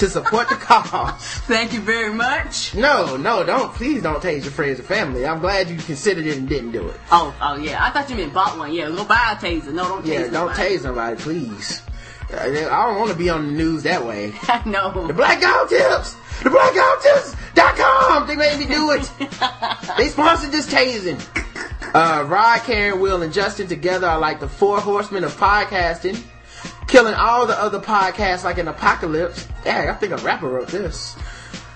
Speaker 2: to support the cause.
Speaker 3: Thank you very much.
Speaker 2: No, no, don't. Please don't tase your friends and family. I'm glad you considered it and didn't do it.
Speaker 3: Oh, oh yeah. I thought you meant bought one. Yeah, go buy a taser. No, don't tase
Speaker 2: Yeah, don't
Speaker 3: nobody.
Speaker 2: tase nobody, please. I don't want to be on the news that way.
Speaker 3: I know.
Speaker 2: The blackout Tips! The Black Dog Tips.com! They made me do it! they sponsored this tasing. Uh, Rod, Karen, Will, and Justin together are like the four horsemen of podcasting, killing all the other podcasts like an apocalypse. Dang, I think a rapper wrote this.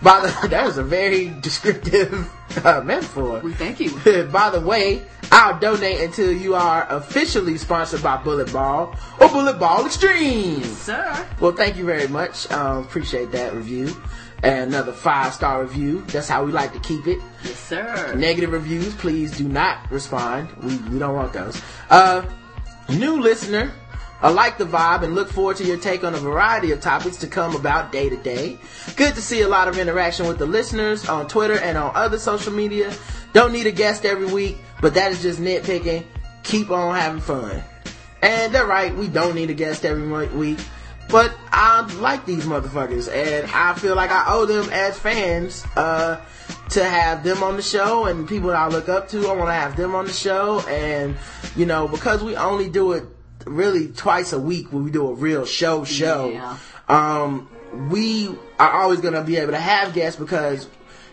Speaker 2: By the, that was a very descriptive uh, metaphor.
Speaker 3: We thank you.
Speaker 2: By the way, I'll donate until you are officially sponsored by Bullet Ball or Bullet Ball Extreme.
Speaker 3: Sir.
Speaker 2: Well, thank you very much. Um, appreciate that review. And another five star review. That's how we like to keep it.
Speaker 3: Yes, sir.
Speaker 2: Negative reviews, please do not respond. We, we don't want those. Uh, new listener. I like the vibe and look forward to your take on a variety of topics to come about day to day. Good to see a lot of interaction with the listeners on Twitter and on other social media. Don't need a guest every week, but that is just nitpicking. Keep on having fun. And they're right, we don't need a guest every week. But I like these motherfuckers, and I feel like I owe them as fans uh, to have them on the show, and people that I look up to. I want to have them on the show, and you know, because we only do it really twice a week when we do a real show show.
Speaker 3: Yeah.
Speaker 2: Um, we are always gonna be able to have guests because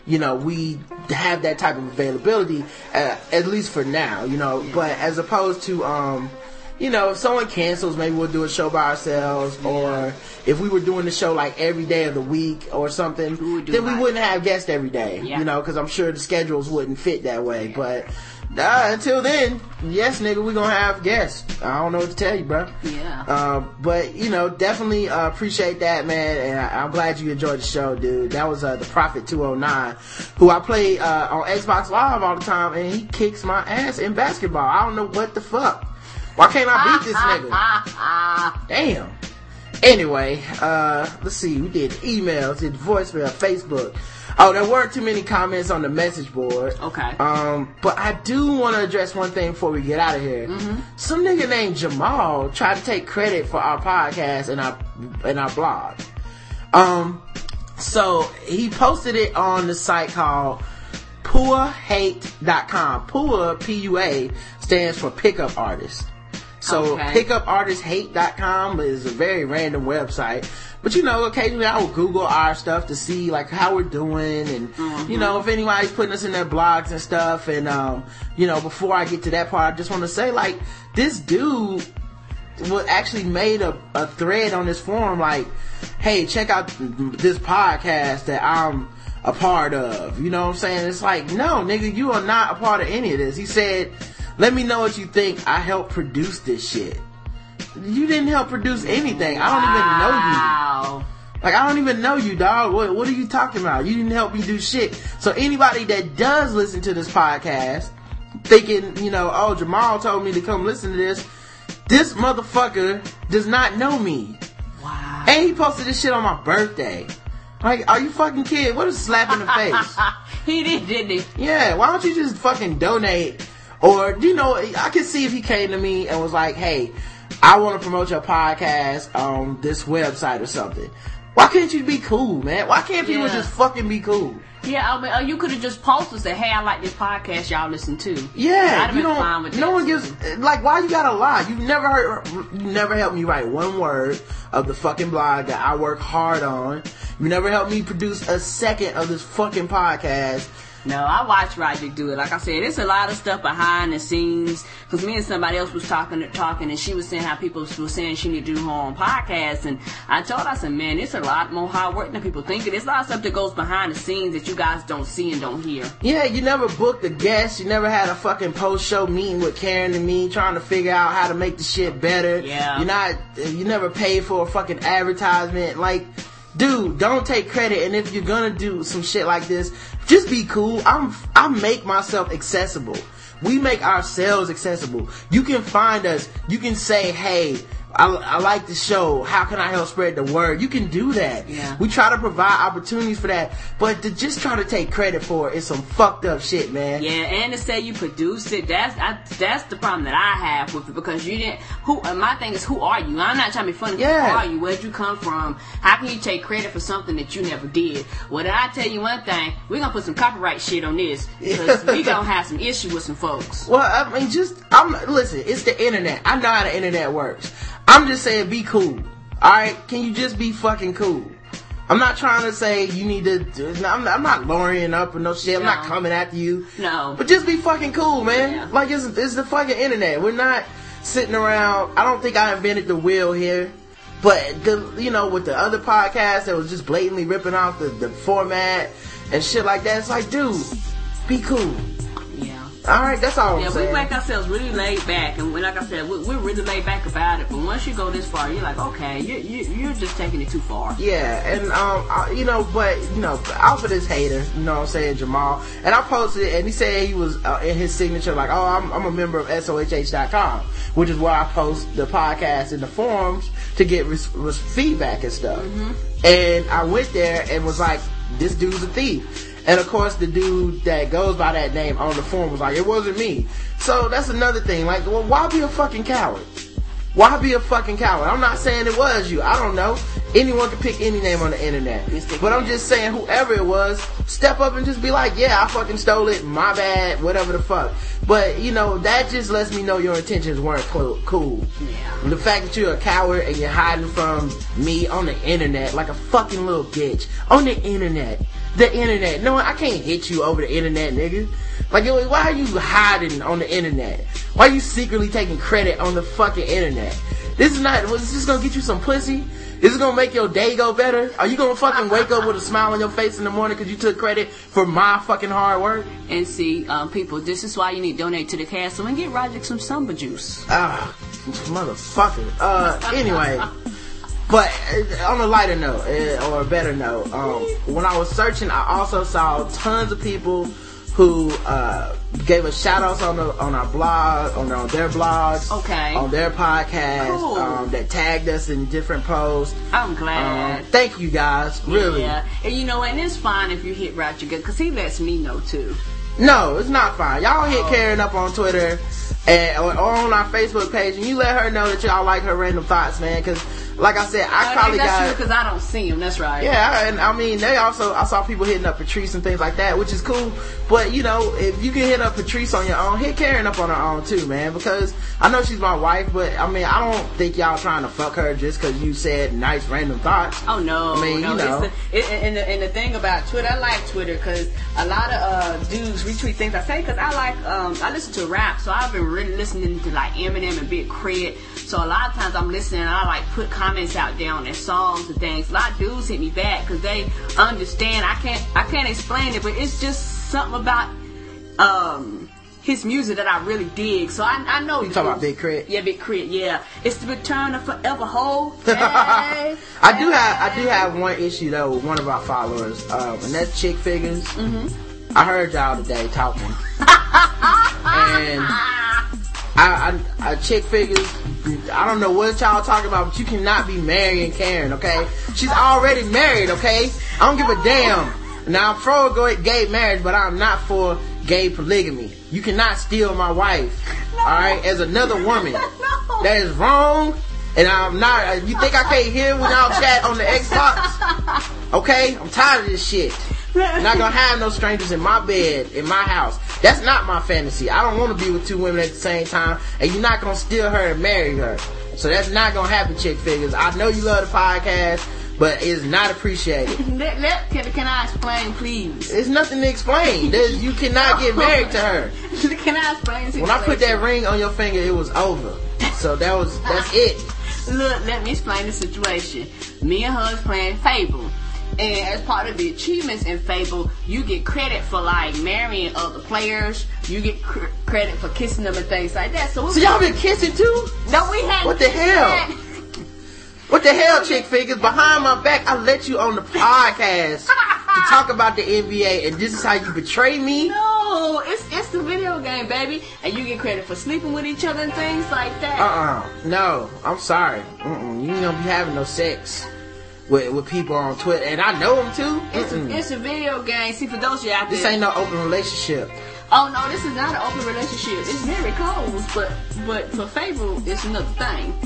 Speaker 2: you know we have that type of availability, uh, at least for now. You know, but as opposed to um you know, if someone cancels, maybe we'll do a show by ourselves, or if we were doing the show like every day of the week or something,
Speaker 3: We
Speaker 2: then we
Speaker 3: live.
Speaker 2: wouldn't have guests every day,
Speaker 3: Yeah.
Speaker 2: you know, because I'm sure the schedules wouldn't fit that way. But uh, until then, yes, nigga, we gonna have guests. I don't know what to tell you, bro.
Speaker 3: Yeah.
Speaker 2: Uh, but you know, definitely uh, appreciate that, man, and I, I'm glad you enjoyed the show, dude. That was uh, the Prophet 209, who I play uh, on Xbox Live all the time, and he kicks my ass in basketball. I don't know what the fuck. Why can't I beat this nigga? Damn. Anyway, uh, let's see. We did emails, did voicemail, Facebook. Oh, there weren't too many comments on the message board.
Speaker 3: Okay.
Speaker 2: Um, but I do want to address one thing before we get out of here. Some nigga named Jamal tried to take credit for our podcast and our and our blog. Um, so he posted it on the site called PuaHate.com. Pua, P-U-A, stands for pickup artist. So
Speaker 3: Okay.
Speaker 2: pickupartisthate.com is a very random website. But you know, occasionally I will Google our stuff to see like how we're doing and you know, if anybody's putting us in their blogs and stuff and um, you know, before I get to that part, I just want to say like this dude was actually made a, a thread on this forum like, hey, check out this podcast that I'm a part of. You know what I'm saying? It's like, no, nigga, you are not a part of any of this. He said, let me know what you think. I helped produce this shit. You didn't help produce anything. I don't even know you. Like I don't even know you, dog. What what are you talking about? You didn't help me do shit. So anybody that does listen to this podcast, thinking, you know, oh Jamal told me to come listen to this, this motherfucker does not know me.
Speaker 3: Wow.
Speaker 2: And he posted this shit on my birthday. Like, are you fucking kid? What a slap in the face.
Speaker 3: he did, didn't he?
Speaker 2: Yeah, why don't you just fucking donate? Or, you know, I could see if he came to me and was like, hey, I want to promote your podcast on this website or something. Why can't you be cool, man? Why can't people
Speaker 3: Yeah.
Speaker 2: just fucking be cool?
Speaker 3: Yeah, I mean, uh, you could have just posted and said, "Hey, I like this podcast. Y'all listen to."
Speaker 2: Yeah,
Speaker 3: I'd have
Speaker 2: you
Speaker 3: been
Speaker 2: don't.
Speaker 3: with
Speaker 2: No
Speaker 3: that,
Speaker 2: one gives like why you gotta lie. You never heard. You never helped me write one word of the fucking blog that I work hard on. You never helped me produce a second of this fucking podcast.
Speaker 3: No, I watched Roger do it. Like I said, it's a lot of stuff behind the scenes. Cause me and somebody else was talking, talking, and she was saying how people were saying she need to do her own podcast. And I told her, I said, man, it's a lot more hard work than people think. There's a lot of stuff that goes behind the scenes that you guys don't see and don't hear.
Speaker 2: Yeah, you never booked a guest. You never had a fucking post show meeting with Karen and me trying to figure out how to make the shit better.
Speaker 3: Yeah.
Speaker 2: You're not, you never paid for a fucking advertisement. Like, dude, don't take credit. And if you're gonna do some shit like this, just be cool. I'm, I make myself accessible. We make ourselves accessible. You can find us. You can say, hey, I, I like the show. How can I help spread the word? You can do that.
Speaker 3: Yeah.
Speaker 2: We try to provide opportunities for that, but to just try to take credit for it is some fucked up shit, man.
Speaker 3: Yeah, and to say you produced it, that's I, that's the problem that I have with it because you didn't. Who? My thing is, who are you? I'm not trying to be funny.
Speaker 2: Yeah.
Speaker 3: Who are you? Where'd you come from? How can you take credit for something that you never did? Well, then I tell you one thing, we're gonna put some copyright shit on this because we gonna have some issue with some folks.
Speaker 2: Well, I mean, just I'm listen. It's the internet. I know how the internet works. I'm just saying, be cool. All right, can you just be fucking cool? I'm not trying to say you need to. I'm, I'm not lowering up or no shit. I'm not coming after you.
Speaker 3: No.
Speaker 2: But just be fucking cool, man.
Speaker 3: Yeah.
Speaker 2: Like it's it's the fucking internet. We're not sitting around. I don't think I invented the wheel here. But the you know with the other podcasts that was just blatantly ripping off the, the format and shit like that. It's like, dude, be cool. All right, that's all
Speaker 3: Yeah,
Speaker 2: I'm
Speaker 3: we
Speaker 2: saying.
Speaker 3: make ourselves really laid back, and when, like I said, we, we're really laid back about it. But once you go this far, you're like, okay, you, you, you're just taking it too far.
Speaker 2: Yeah, and um, I, you know, but you know, off of this hater, you know what I'm saying, Jamal. And I posted, it, and he said he was uh, in his signature, like, oh, I'm, I'm a member of SOHH.com, which is where I post the podcast in the forums to get res- res- feedback and stuff. And I went there and was like, this dude's a thief. And of course, the dude that goes by that name on the forum was like, it wasn't me. So that's another thing. Like, well, why be a fucking coward? Why be a fucking coward? I'm not saying it was you. I don't know. Anyone can pick any name on the internet. But I'm just saying, whoever it was, step up and just be like, yeah, I fucking stole it. My bad. Whatever the fuck. But, you know, that just lets me know your intentions weren't cool.
Speaker 3: Yeah.
Speaker 2: The fact that you're a coward and you're hiding from me on the internet like a fucking little bitch. On the internet. The internet. No, I can't hit you over the internet, nigga. Like, why are you hiding on the internet? Why are you secretly taking credit on the fucking internet? This is not, this just gonna get you some pussy? This is this gonna make your day go better? Are you gonna fucking wake up with a smile on your face in the morning because you took credit for my fucking hard work?
Speaker 3: And see, um, people, this is why you need to donate to the castle and get Roger some Jamba juice.
Speaker 2: Ah, motherfucker. Uh, anyway. But uh, on a lighter note, uh, or a better note, um, when I was searching, I also saw tons of people who uh, gave us shout outs on the on our blog, on, on their blogs,
Speaker 3: Okay.
Speaker 2: on their podcast,
Speaker 3: Cool.
Speaker 2: um, that tagged us in different posts.
Speaker 3: I'm glad.
Speaker 2: Um, thank you guys, really.
Speaker 3: Yeah, and you know, and it's fine if you hit Roger good because he lets me know too.
Speaker 2: No, it's not fine. Y'all hit
Speaker 3: Oh.
Speaker 2: Karen up on Twitter and or, or on our Facebook page, and you let her know that y'all like her random thoughts, man. Because, like I said, I probably
Speaker 3: that's
Speaker 2: got.
Speaker 3: because I don't see him. That's right.
Speaker 2: Yeah, and I mean, they also I saw people hitting up Patrice and things like that, which is cool. But you know, if you can hit up Patrice on your own, hit Karen up on her own too, man. Because I know she's my wife, but I mean, I don't think y'all trying to fuck her just because you said nice random thoughts.
Speaker 3: Oh no,
Speaker 2: I mean,
Speaker 3: no.
Speaker 2: you know.
Speaker 3: The, it, and, the, and the thing about Twitter, I like Twitter because a lot of uh, dudes retweet things I say because I like um, I listen to rap, so I've been really listening to like Eminem and Big Crit. So a lot of times I'm listening, and I like put comments out there on their songs and things. A lot of dudes hit me back because they understand. I can't I can't explain it, but it's just something about um his music that I really dig. So I I know
Speaker 2: You talking about Big K.R.I.T.?
Speaker 3: Yeah, Big Crit. Yeah, it's the return of Forever Whole. Hey,
Speaker 2: I do have I do have one issue though with one of our followers, um, and that's chick figures. Mm-hmm. I heard y'all today talking, and I, I, I chick figures. I don't know what y'all talking about, but you cannot be marrying Karen. Okay, she's already married. Okay, I don't give a damn. Now I'm for gay marriage, but I'm not for gay polygamy. You cannot steal my wife. All right, as another woman, no. that is wrong. And I'm not. uh, You think I can't hear when y'all chat on the Xbox? Okay, I'm tired of this shit. Not gonna have no strangers in my bed, in my house. That's not my fantasy. I don't want to be with two women at the same time, and you're not gonna steal her and marry her. So that's not gonna happen, chick figures. I know you love the podcast, but it's not appreciated.
Speaker 3: Let, let, can, can I explain, please?
Speaker 2: There's nothing to explain. There's, you cannot get married to her.
Speaker 3: can I explain?
Speaker 2: When I put that ring on your finger, it was over. So that was that's it.
Speaker 3: Look, let me explain the situation. Me and her is playing Fable. And as part of the achievements in Fable, you get credit for like marrying other players. You get cr- credit for kissing them and things like that. So,
Speaker 2: So y'all been kissing too?
Speaker 3: no, we had
Speaker 2: What the hell? What the hell, chick figures? Behind my back, I let you on the podcast to talk about the NBA, and this is how you betray me?
Speaker 3: No, it's it's the video game, baby, and you get credit for sleeping with each other and things like that.
Speaker 2: Uh-uh. No, I'm sorry. Mm-mm. You ain't gonna be having no sex with, with people on Twitter. And I know them too.
Speaker 3: It's a, it's a video game. See, for those of you out there,
Speaker 2: This ain't no open relationship.
Speaker 3: oh no, this is not an open relationship. It's very close, but but for Fable, it's another thing.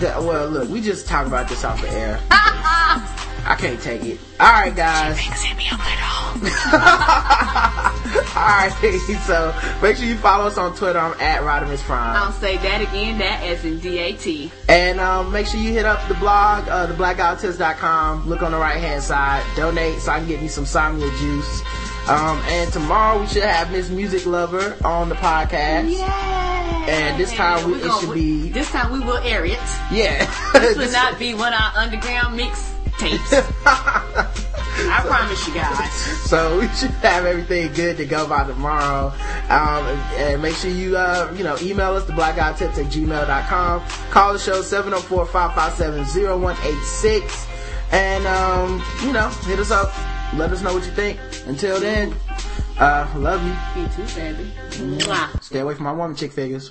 Speaker 2: That- well, look, we just talk about this off the air. I can't take it. All right, guys.
Speaker 1: Send me a little.
Speaker 2: All right, so make sure you follow us on Twitter. I'm at Rodimus Prime.
Speaker 3: I'll say that again. Dat as in D A T.
Speaker 2: And um, make sure you hit up the blog, uh, theblackguywhotips.com. Look on the right hand side. Donate so I can get me some Jamba juice. Um, and tomorrow we should have Miss Music Lover on the podcast.
Speaker 3: Yeah.
Speaker 2: And this time we- it should be-
Speaker 3: This time we will air it.
Speaker 2: Yeah.
Speaker 3: This will not be one of our underground mix tapes. I promise you guys.
Speaker 2: so we should have everything good to go by tomorrow. Um, and, and make sure you, uh, you know, email us, the blackguywhotips at gmail.com. Call the show 704-557-0186. And, um, you know, hit us up. Let us know what you think. Until then, uh, love you.
Speaker 3: Me too, baby. Mwah.
Speaker 2: Stay away from my woman chick figures.